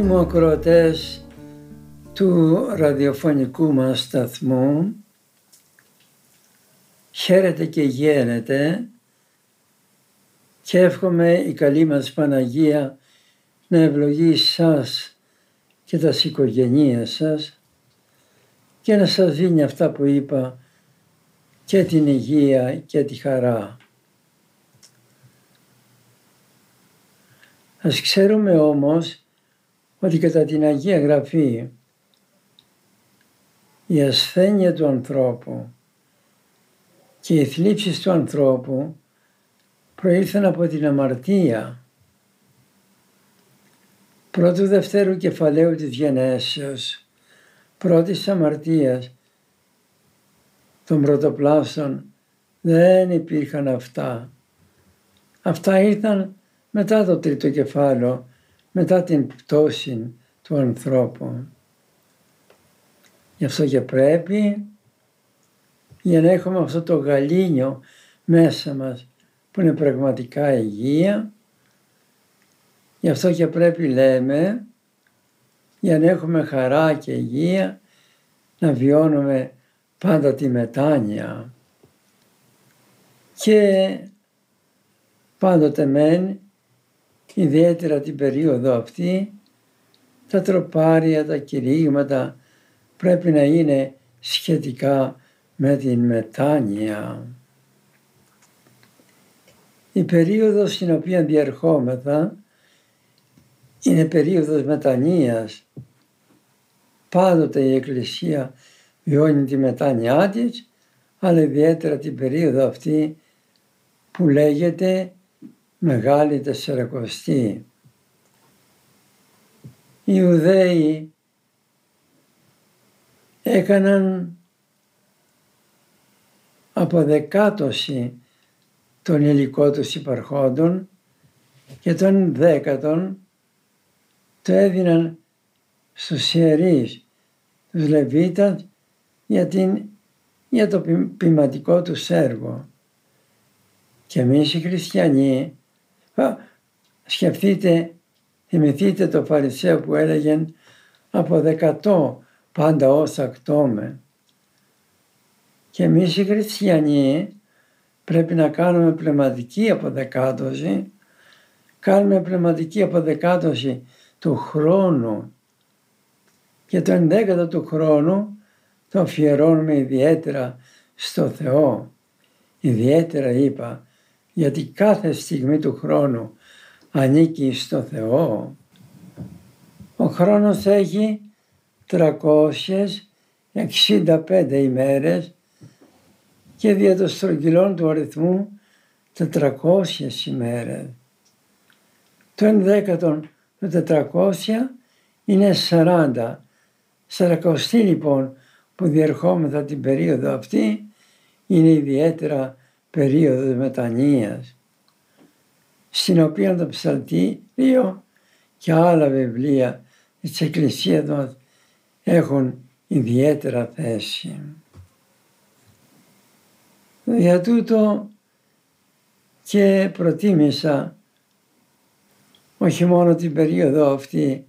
Αγαπητοί μου ακροατές του ραδιοφωνικού μας σταθμού, χαίρετε και γέρετε και εύχομαι η καλή μας Παναγία να ευλογεί σας και τα οικογένεια σας και να σας δίνει αυτά που είπα και την υγεία και τη χαρά. Ας ξέρουμε όμως ότι κατά την Αγία Γραφή η ασθένεια του ανθρώπου και οι θλίψεις του ανθρώπου προήλθαν από την αμαρτία πρώτου δευτέρου κεφαλαίου της γενέσεως, πρώτης αμαρτίας των πρωτοπλάστων δεν υπήρχαν αυτά. Αυτά ήρθαν μετά το τρίτο κεφάλαιο, μετά την πτώση του ανθρώπου. Γι' αυτό και πρέπει για να έχουμε αυτό το γαλήνιο μέσα μας που είναι πραγματικά υγεία. Γι' αυτό και πρέπει λέμε για να έχουμε χαρά και υγεία να βιώνουμε πάντα τη μετάνοια. Και πάντοτε μεν, ιδιαίτερα την περίοδο αυτή, τα τροπάρια, τα κηρύγματα πρέπει να είναι σχετικά με την μετάνοια. Η περίοδος στην οποία διερχόμεθα είναι περίοδος μετανοίας. Πάντοτε η Εκκλησία βιώνει τη μετάνοιά της, αλλά ιδιαίτερα την περίοδο αυτή που λέγεται Μεγάλη Τεσσαρακοστή. Οι Ιουδαίοι έκαναν αποδεκάτωση των υλικών τους υπαρχόντων και των δέκατων το έδιναν στους ιερείς, τους Λεβίτας για, την, για το ποιηματικό τους έργο. Και εμείς οι χριστιανοί, σκεφτείτε, θυμηθείτε το Φαρισαίο που έλεγε από δεκατό πάντα όσα κτώμε. Και εμείς οι χριστιανοί πρέπει να κάνουμε πνευματική αποδεκάτωση, κάνουμε πνευματική αποδεκάτωση του χρόνου και το ενδέκατο του χρόνου το αφιερώνουμε ιδιαίτερα στο Θεό. Ιδιαίτερα είπα, γιατί κάθε στιγμή του χρόνου ανήκει στο Θεό. Ο χρόνος έχει 365 ημέρες και δια των στρογγυλών του αριθμού 400 ημέρες. Το ενδέκατο το 400 είναι 40. Σαρακοστή λοιπόν που διερχόμεθα την περίοδο αυτή είναι ιδιαίτερα περίοδος μετανοίας στην οποία το ψαλτήριο και άλλα βιβλία της Εκκλησίας μας έχουν ιδιαίτερα θέση. Για τούτο και προτίμησα όχι μόνο την περίοδο αυτή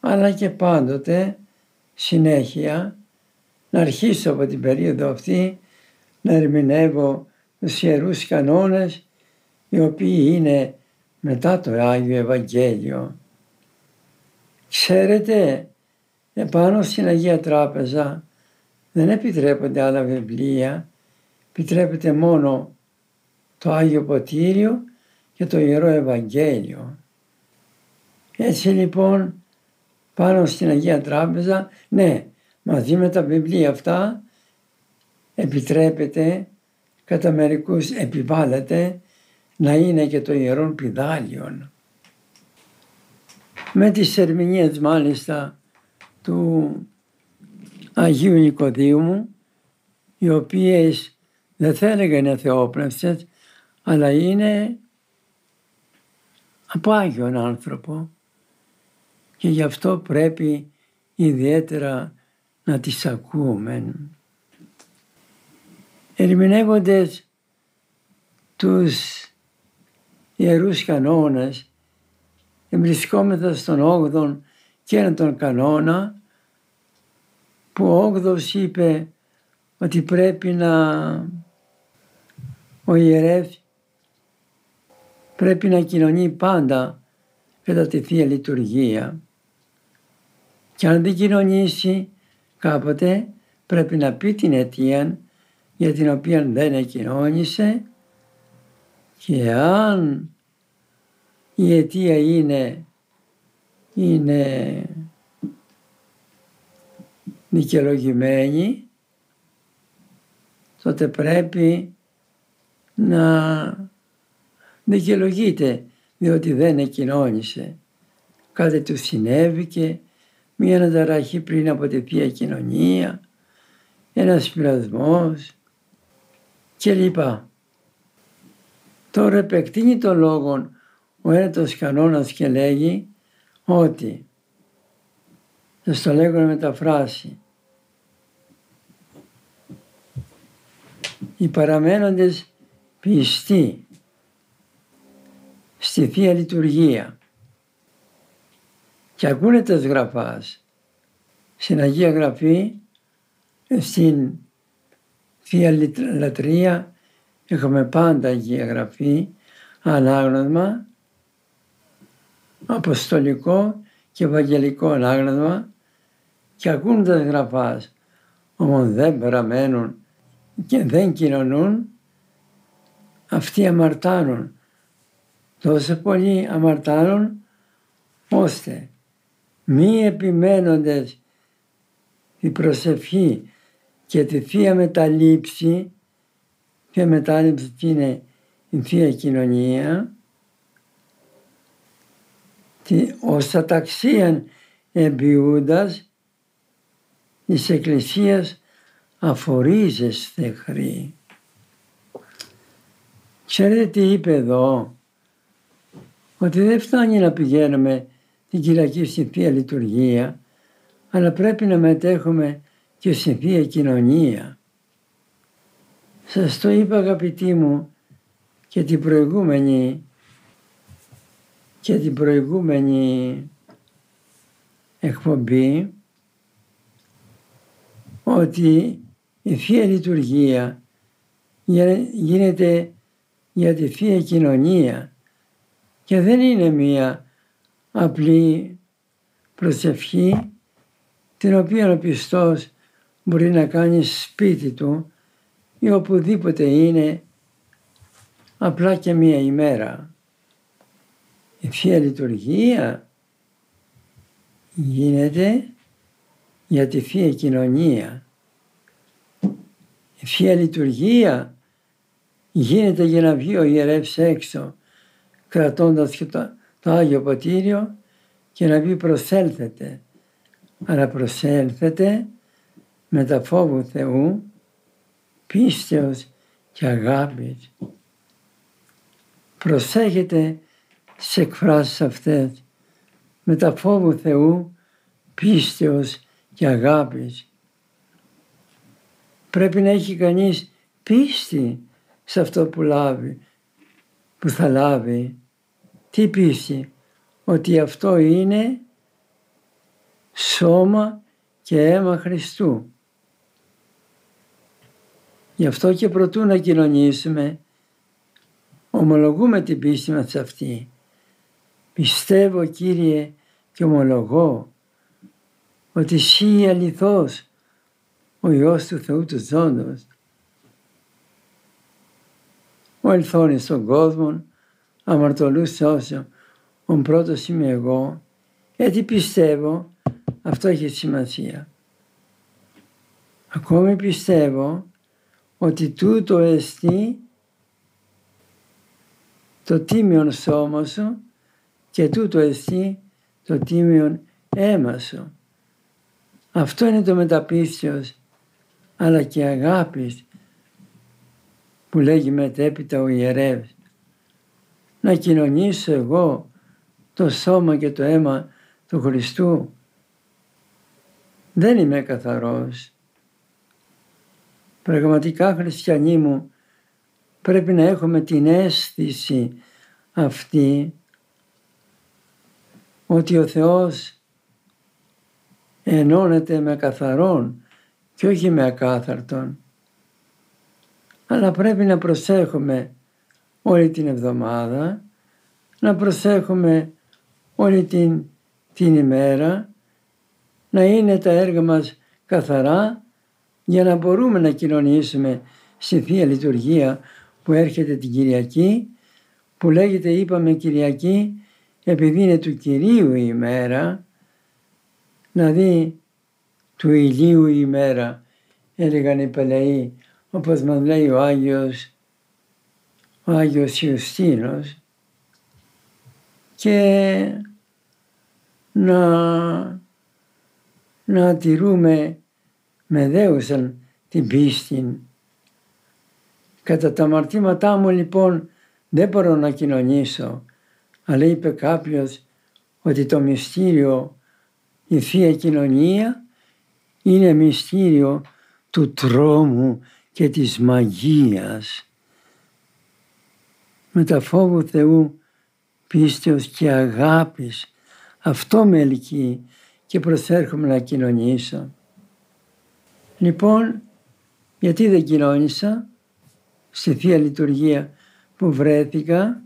αλλά και πάντοτε συνέχεια να αρχίσω από την περίοδο αυτή να ερμηνεύω τους Ιερούς Κανόνες οι οποίοι είναι μετά το Άγιο Ευαγγέλιο. Ξέρετε, επάνω στην Αγία Τράπεζα δεν επιτρέπονται άλλα βιβλία επιτρέπεται μόνο το Άγιο Ποτήριο και το Ιερό Ευαγγέλιο. Έτσι λοιπόν πάνω στην Αγία Τράπεζα, ναι, μαζί με τα βιβλία αυτά επιτρέπεται κατά μερικούς επιβάλλεται να είναι και το ιερόν πιδάλιον. Με τις ερμηνείες μάλιστα του Αγίου Νικοδίου οι οποίες δεν θα έλεγα είναι θεόπνευστες αλλά είναι από Άγιον άνθρωπο και γι' αυτό πρέπει ιδιαίτερα να τις ακούμε. Ερμηνεύοντες τους ιερούς κανόνες βρισκόμεθα στον 8ο και έναν τον κανόνα που ο 8ος είπε ότι πρέπει να ο ιερεύς πρέπει να κοινωνεί πάντα κατά τη Θεία Λειτουργία. Και αν δεν κοινωνήσει κάποτε πρέπει να πει την αιτία για την οποία δεν εκοινώνησε και αν η αιτία είναι, είναι δικαιολογημένη τότε πρέπει να δικαιολογείται διότι δεν εκοινώνησε. Κάτι του συνέβη και μία αναταραχή πριν από τη Θεία Κοινωνία, ένας πειρασμός κλπ. Τώρα επεκτείνει το λόγο ο ένατος κανόνας και λέγει ότι θα στο λέγω να μεταφράσει. Οι παραμένοντες πιστοί στη Θεία Λειτουργία. Και ακούνε τα γραφάς. Στην Αγία Γραφή, στην Θεία Λατρεία έχουμε πάντα Αγία Γραφή, ανάγνωσμα, αποστολικό και ευαγγελικό ανάγνωσμα και ακούν τα γραφάς, όμως δεν παραμένουν και δεν κοινωνούν, αυτοί αμαρτάνουν. Τόσο πολύ αμαρτάνουν ώστε μη επιμένοντες η προσευχή και τη Θεία Μεταλήψη, Θεία Μετάληψη είναι η Θεία Κοινωνία, ως αταξίαν εμπιούντας της Εκκλησίας αφορίζεσθε χρή. Ξέρετε τι είπε εδώ, ότι δεν φτάνει να πηγαίνουμε την Κυριακή στη Θεία Λειτουργία, αλλά πρέπει να μετέχουμε και στη Θεία Κοινωνία. Σας το είπα αγαπητοί μου και την προηγούμενη και την προηγούμενη εκπομπή ότι η Θεία Λειτουργία γίνεται για τη Θεία Κοινωνία και δεν είναι μία απλή προσευχή την οποία ο πιστός μπορεί να κάνει σπίτι του ή οπουδήποτε είναι απλά και μία ημέρα. Η Θεία Λειτουργία γίνεται για τη Θεία Κοινωνία. Η Θεία Λειτουργία γίνεται για να βγει ο ιερεύς έξω κρατώντας και το, το Άγιο Ποτήριο και να πει προσέλθετε. Αλλά προσέλθετε με τα φόβου Θεού, πίστεως και αγάπης. Προσέχετε σε εκφράσεις αυτές με τα φόβου Θεού, πίστεως και αγάπης. Πρέπει να έχει κανείς πίστη σε αυτό που λάβει, που θα λάβει τι πίστη, ότι αυτό είναι σώμα και αίμα Χριστού. Γι' αυτό και προτού να κοινωνήσουμε, ομολογούμε την πίστη μας αυτή. Πιστεύω Κύριε και ομολογώ ότι εσύ αληθώς ο Υιός του Θεού του Ζώντος. Ο ελθόνης στον κόσμο αμαρτωλούς σώσεων. Ο πρώτος είμαι εγώ, γιατί πιστεύω, αυτό έχει σημασία. Ακόμη πιστεύω ότι τούτο εστί το τίμιον σώμα σου και τούτο εστί το τίμιον αίμα σου. Αυτό είναι το μεταπίστιος αλλά και αγάπης που λέγει μετέπειτα ο ιερεύς. Να κοινωνήσω εγώ το σώμα και το αίμα του Χριστού. Δεν είμαι καθαρός. Πραγματικά χριστιανοί μου πρέπει να έχουμε την αίσθηση αυτή ότι ο Θεός ενώνεται με καθαρόν και όχι με ακάθαρτον. Αλλά πρέπει να προσέχουμε όλη την εβδομάδα, να προσέχουμε όλη την, την ημέρα, να είναι τα έργα μας καθαρά για να μπορούμε να κοινωνήσουμε στη Θεία Λειτουργία που έρχεται την Κυριακή, που λέγεται είπαμε Κυριακή επειδή είναι του Κυρίου η ημέρα, δηλαδή του ηλίου η ημέρα, έλεγαν οι παλαιοί, όπως μας λέει ο Άγιος, ο Άγιος Ιουστίνος, και να, να τηρούμε με δέουσαν την πίστη. Κατά τα αμαρτήματά μου λοιπόν δεν μπορώ να κοινωνήσω, αλλά είπε κάποιος ότι το μυστήριο, η Θεία Κοινωνία είναι μυστήριο του τρόμου και της μαγείας. Με τα φόβου Θεού, πίστεως και αγάπης, αυτό με ελκύει και προσέρχομαι να κοινωνήσω. Λοιπόν, γιατί δεν κοινώνησα στη Θεία Λειτουργία που βρέθηκα,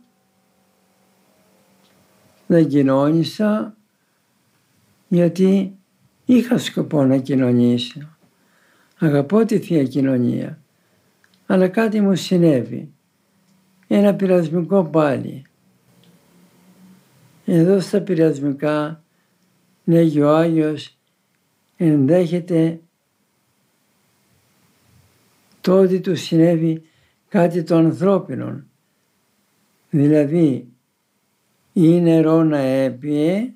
δεν κοινώνησα γιατί είχα σκοπό να κοινωνήσω. Αγαπώ τη Θεία Κοινωνία, αλλά κάτι μου συνέβη. Ένα πειρασμικό πάλι. Εδώ στα πειρασμικά λέγει ο Άγιος ενδέχεται το ότι του συνέβη κάτι το ανθρώπινο. Δηλαδή ή νερό να έπιε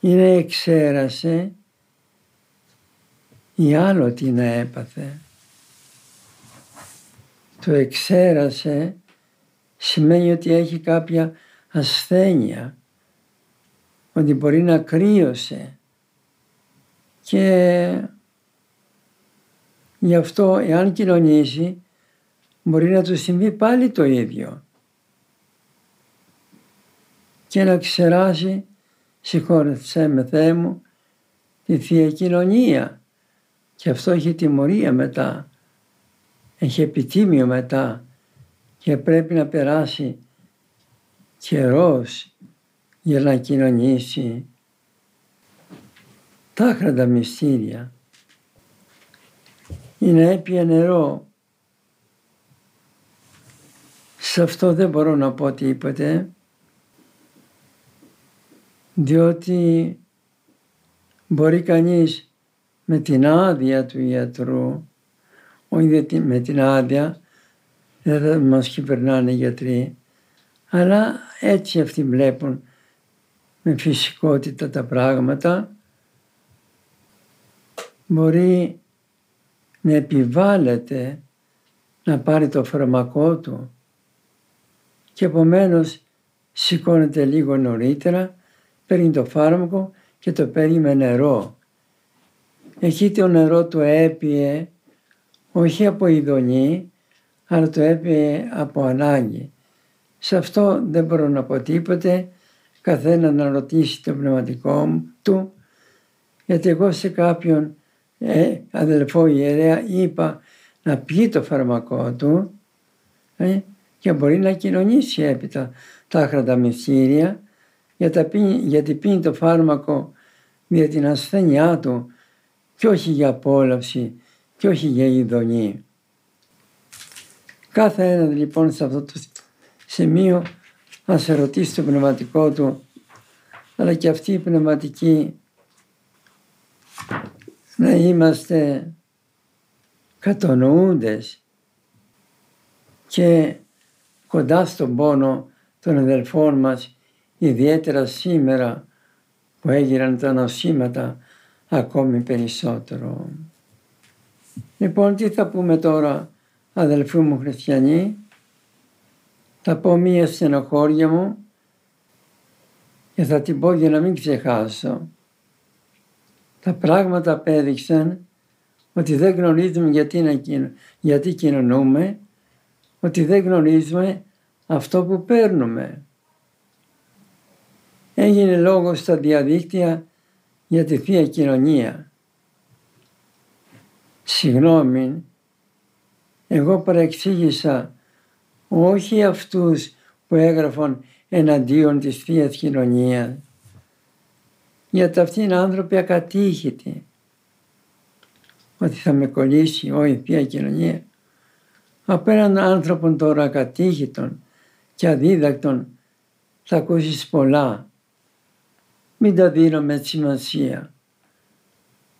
ή να εξέρασε ή άλλο τι να έπαθε. Το εξέρασε σημαίνει ότι έχει κάποια ασθένεια, ότι μπορεί να κρύωσε και γι' αυτό εάν κοινωνήσει μπορεί να του συμβεί πάλι το ίδιο. Και να ξεράσει, συγχώρεσέ με Θεέ μου, τη Θεία Κοινωνία. Και αυτό έχει τιμωρία μετά, έχει επιτίμιο μετά. Και πρέπει να περάσει καιρός για να κοινωνήσει. Τα άχραντα μυστήρια. Είναι έπια νερό. Σε αυτό δεν μπορώ να πω τίποτε, διότι μπορεί κανείς με την άδεια του ιατρού, όχι με την άδεια, δεν θα μας κυβερνάνε οι γιατροί, αλλά έτσι αυτοί βλέπουν με φυσικότητα τα πράγματα, μπορεί να επιβάλλεται να πάρει το φαρμακό του και επομένως σηκώνεται λίγο νωρίτερα, παίρνει το φάρμακο και το παίρνει με νερό. Εκεί το νερό του έπιε όχι από ειδονή, αλλά το έπιε από ανάγκη. Σε αυτό δεν μπορώ να πω τίποτε, καθένα να ρωτήσει το πνευματικό του, γιατί εγώ σε κάποιον ε, αδελφό ιερέα είπα να πιει το φαρμακό του ε, και μπορεί να κοινωνήσει έπειτα τα άχραντα μυστήρια γιατί πίνει το φάρμακο για την ασθένειά του και όχι για απόλαυση και όχι για ειδονή. Κάθε ένας λοιπόν σε αυτό το σημείο να ερωτήσει το πνευματικό του αλλά και αυτή η πνευματική να είμαστε κατονοούντες και κοντά στον πόνο των αδελφών μας, ιδιαίτερα σήμερα που έγιναν τα νοσήματα ακόμη περισσότερο. Λοιπόν, τι θα πούμε τώρα, αδελφοί μου χριστιανοί, θα πω μία στενοχώρια μου και θα την πω για να μην ξεχάσω. Τα πράγματα απέδειξαν ότι δεν γνωρίζουμε γιατί, γιατί κοινωνούμε, ότι δεν γνωρίζουμε αυτό που παίρνουμε. Έγινε λόγος στα διαδίκτυα για τη Θεία Κοινωνία. Συγγνώμη, εγώ παρεξήγησα όχι αυτούς που έγραφαν εναντίον της Θείας Κοινωνίας, γιατί αυτοί είναι άνθρωποι ακατήχητοι, ότι θα με κολλήσει όχι η Θεία Κοινωνία. Απέναν άνθρωπων τώρα ακατήχητων και αδίδακτων θα ακούσεις πολλά. Μην τα δίνω με σημασία.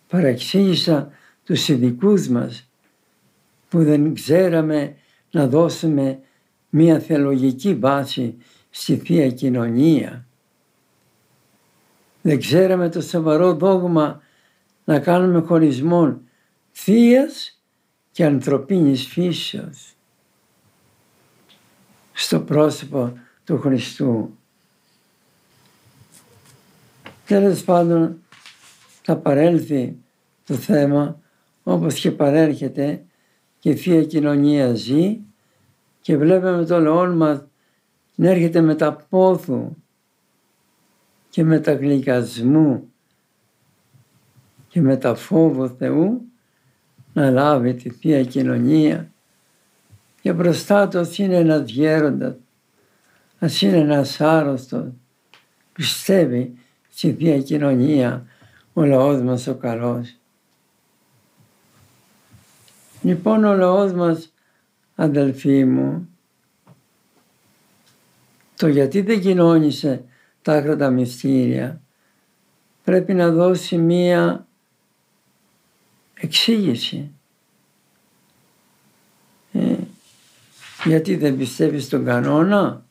Παραξήγησα τους ειδικούς μας που δεν ξέραμε να δώσουμε μια θεολογική βάση στη Θεία Κοινωνία. Δεν ξέραμε το σοβαρό δόγμα να κάνουμε χωρισμό θείας και ανθρωπίνης φύσεως στο πρόσωπο του Χριστού. Τέλος πάντων θα παρέλθει το θέμα όπως και παρέρχεται και η Θεία Κοινωνία ζει και βλέπουμε το λαό μας να έρχεται με τα πόθου και με τα γλυκασμού και με τα φόβο Θεού να λάβει τη Θεία Κοινωνία και μπροστά του είναι ένας γέροντας, ας είναι ένας άρρωστος, πιστεύει στη Θεία Κοινωνία ο λαός μας ο καλός. Λοιπόν ο λαός μας αδελφοί μου το γιατί δεν κοινώνησε τα άκρα μυστήρια πρέπει να δώσει μία εξήγηση. Ε, γιατί δεν πιστεύει στον κανόνα;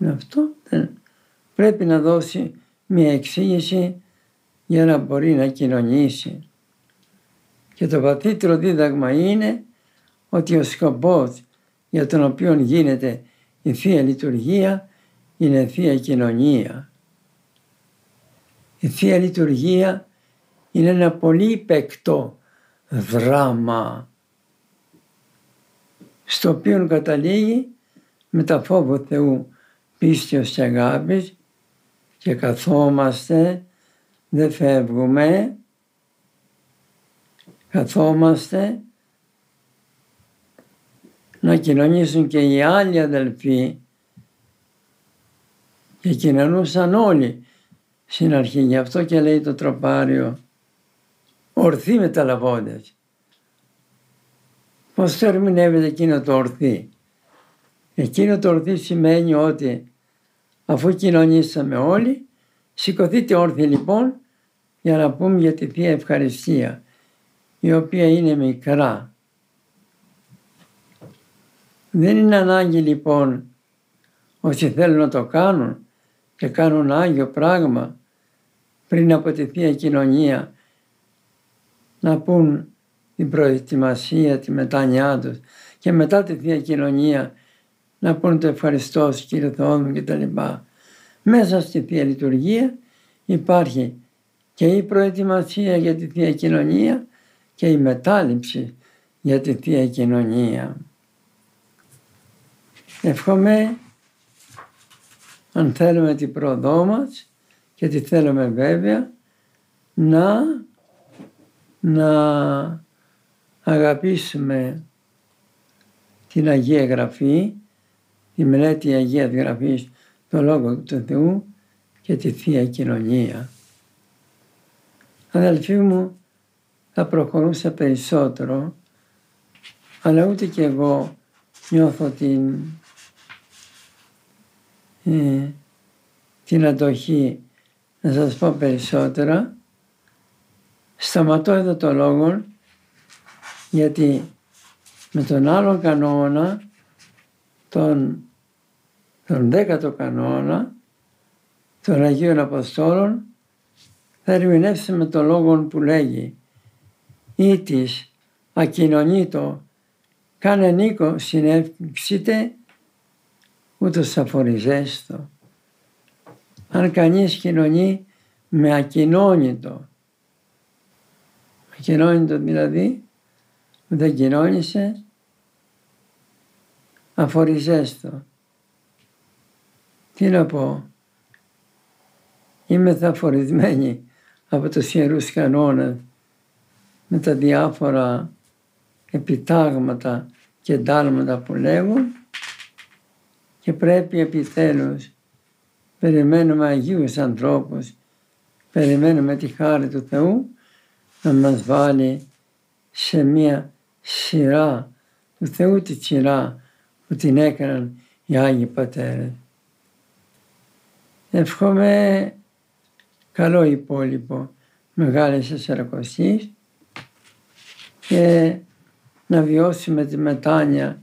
Αυτό δεν. Πρέπει να δώσει μία εξήγηση για να μπορεί να κοινωνήσει. Και το βαθύτερο δίδαγμα είναι ότι ο σκοπός για τον οποίο γίνεται η Θεία Λειτουργία είναι Θεία Κοινωνία. Η Θεία Λειτουργία είναι ένα πολύ παικτό δράμα στο οποίο καταλήγει με τα φόβο Θεού πίστεως και αγάπης και καθόμαστε, δεν φεύγουμε, καθόμαστε να κοινωνήσουν και οι άλλοι αδελφοί και κοινωνούσαν όλοι στην αρχή. Γι' αυτό και λέει το τροπάριο ορθοί μεταλαβώντες. Πώς το ερμηνεύεται εκείνο το ορθή; Εκείνο το ορθή σημαίνει ότι αφού κοινωνήσαμε όλοι, σηκωθείτε όρθιοι λοιπόν για να πούμε για τη Θεία Ευχαριστία, η οποία είναι μικρά. Δεν είναι ανάγκη λοιπόν όσοι θέλουν να το κάνουν και κάνουν Άγιο πράγμα πριν από τη Θεία Κοινωνία να πούν την προετοιμασία, τη μετάνιά τους και μετά τη Θεία Κοινωνία να πούν το ευχαριστώ σου Κύριε Θεό μου λοιπά. Μέσα στη Θεία Λειτουργία υπάρχει και η προετοιμασία για τη Θεία Κοινωνία και η μετάληψη για τη Θεία Κοινωνία. Εύχομαι αν θέλουμε την πρόοδό μας και τη θέλουμε βέβαια να, να αγαπήσουμε την Αγία Γραφή, τη μελέτη Αγίας Γραφής, το Λόγο του Θεού και τη Θεία Κοινωνία. Αδελφοί μου, θα προχωρούσα περισσότερο, αλλά ούτε και εγώ νιώθω την ε, την αντοχή να σας πω περισσότερα. Σταματώ εδώ το λόγο Γιατί με τον άλλο κανόνα, τον, τον δέκατο κανόνα των Αγίων Αποστόλων, θα ερμηνεύσουμε το λόγο που λέγει ή της ακοινωνήτω κάνε νίκο συνεύξετε ούτως αφοριζέστο. Αν κανείς κοινωνεί με ακοινώνητο, ακοινώνητο δηλαδή, που δεν κοινώνησε, αφοριζέστο. Τι να πω, είμαι θα αφορισμένη από τους Ιερούς Κανόνες με τα διάφορα επιτάγματα και εντάλματα που λέγουν και πρέπει επιτέλους περιμένουμε Αγίους ανθρώπους, περιμένουμε τη χάρη του Θεού να μας βάλει σε μία σειρά του Θεού τη σειρά που την έκαναν οι Άγιοι Πατέρες. Εύχομαι καλό υπόλοιπο Μεγάλης Ασσαρακοστής και να βιώσουμε τη μετάνοια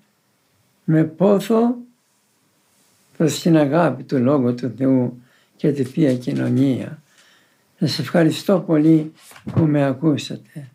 με πόθο προς την αγάπη του Λόγου του Θεού και τη Θεία Κοινωνία. Σας ευχαριστώ πολύ που με ακούσατε.